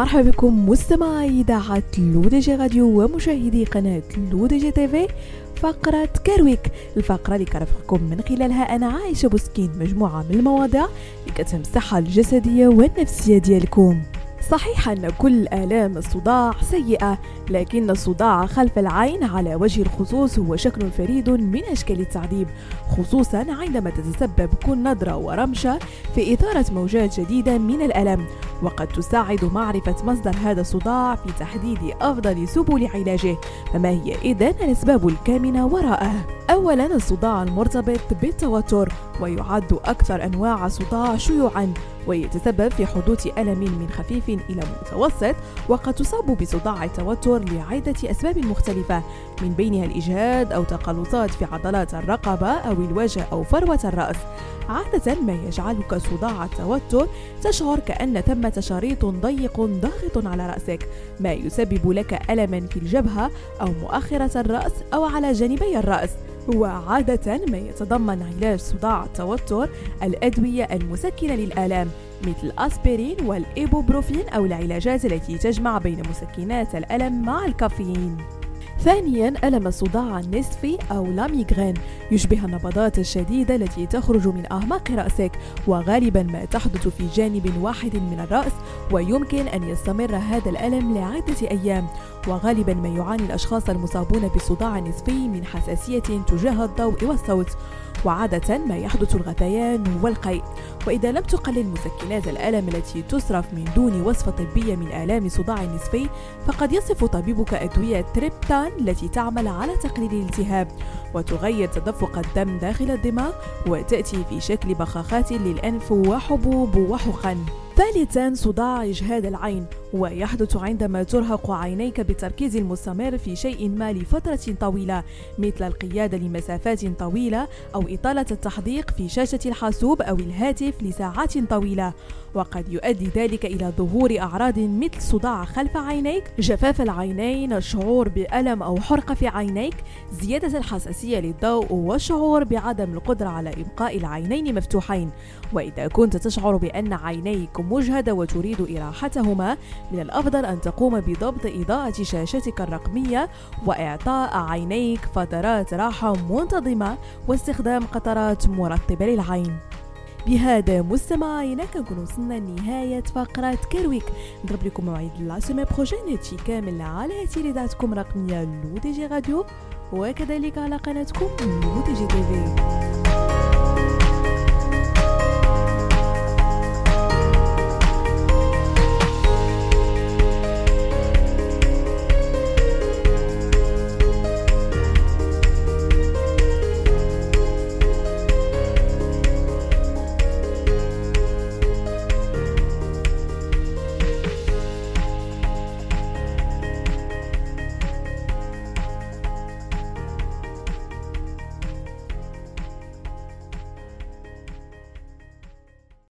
مرحبا بكم مستمعي إذاعة LODJ Radio ومشاهدي قناة LODJ TV فقرة Care Week الفقرة اللي كرفقكم من خلالها أنا عايشة بوسكين مجموعة من المواضيع اللي كتهم الصحة الجسدية والنفسية ديالكم. صحيح أن كل آلام الصداع سيئة لكن الصداع خلف العين على وجه الخصوص هو شكل فريد من أشكال التعذيب خصوصا عندما تتسبب كل نظرة ورمشة في إثارة موجات جديدة من الألم وقد تساعد معرفة مصدر هذا الصداع في تحديد أفضل سبل علاجه فما هي إذن الأسباب الكامنة وراءه؟ أولا الصداع المرتبط بالتوتر ويعد أكثر أنواع الصداع شيوعا ويتسبب في حدوث ألم من خفيف إلى متوسط وقد تصاب بصداع التوتر لعدة أسباب مختلفة من بينها الإجهاد أو تقلصات في عضلات الرقبة أو الوجه أو فروة الرأس. عادة ما يجعلك صداع التوتر تشعر كأن ثمة شريط ضيق ضاغط على رأسك ما يسبب لك ألما في الجبهة أو مؤخرة الرأس أو على جانبي الرأس. وعادة ما يتضمن علاج صداع التوتر الأدوية المسكنة للآلام مثل الأسبرين والإيبوبروفين أو العلاجات التي تجمع بين مسكنات الألم مع الكافيين. ثانيا ألم الصداع النصفي أو لاميغرين يشبه النبضات الشديدة التي تخرج من أعماق رأسك وغالبا ما تحدث في جانب واحد من الرأس ويمكن أن يستمر هذا الألم لعدة أيام. وغالبا ما يعاني الأشخاص المصابون بالصداع النصفي من حساسية تجاه الضوء والصوت. وعادة ما يحدث الغثيان والقيء. وإذا لم تقلل مسكنات الألم التي تصرف من دون وصفة طبية من آلام صداع النصفي فقد يصف طبيبك أدوية تريبتان التي تعمل على تقليل الالتهاب وتغير تدفق الدم داخل الدماغ وتأتي في شكل بخاخات للأنف وحبوب وحقن. ثالثا صداع إجهاد العين. ويحدث عندما ترهق عينيك بالتركيز المستمر في شيء ما لفترة طويلة مثل القيادة لمسافات طويلة أو إطالة التحديق في شاشة الحاسوب أو الهاتف لساعات طويلة. وقد يؤدي ذلك إلى ظهور أعراض مثل صداع خلف عينيك جفاف العينين الشعور بألم أو حرقة في عينيك زيادة الحساسية للضوء والشعور بعدم القدرة على إبقاء العينين مفتوحين. وإذا كنت تشعر بأن عينيك مجهدة وتريد إراحتهما من الأفضل أن تقوم بضبط إضاءة شاشتك الرقمية وإعطاء عينيك فترات راحة منتظمة واستخدام قطرات مرطبة للعين. بهذا مستمعينا كنكون وصلنا لنهاية فقرة Care Week. نضرب لكم موعد la semaine prochaine هادشي كامل على إذاعتكم الرقمية LODJ Radio وكذلك على قناتكم لو دي جي تي في.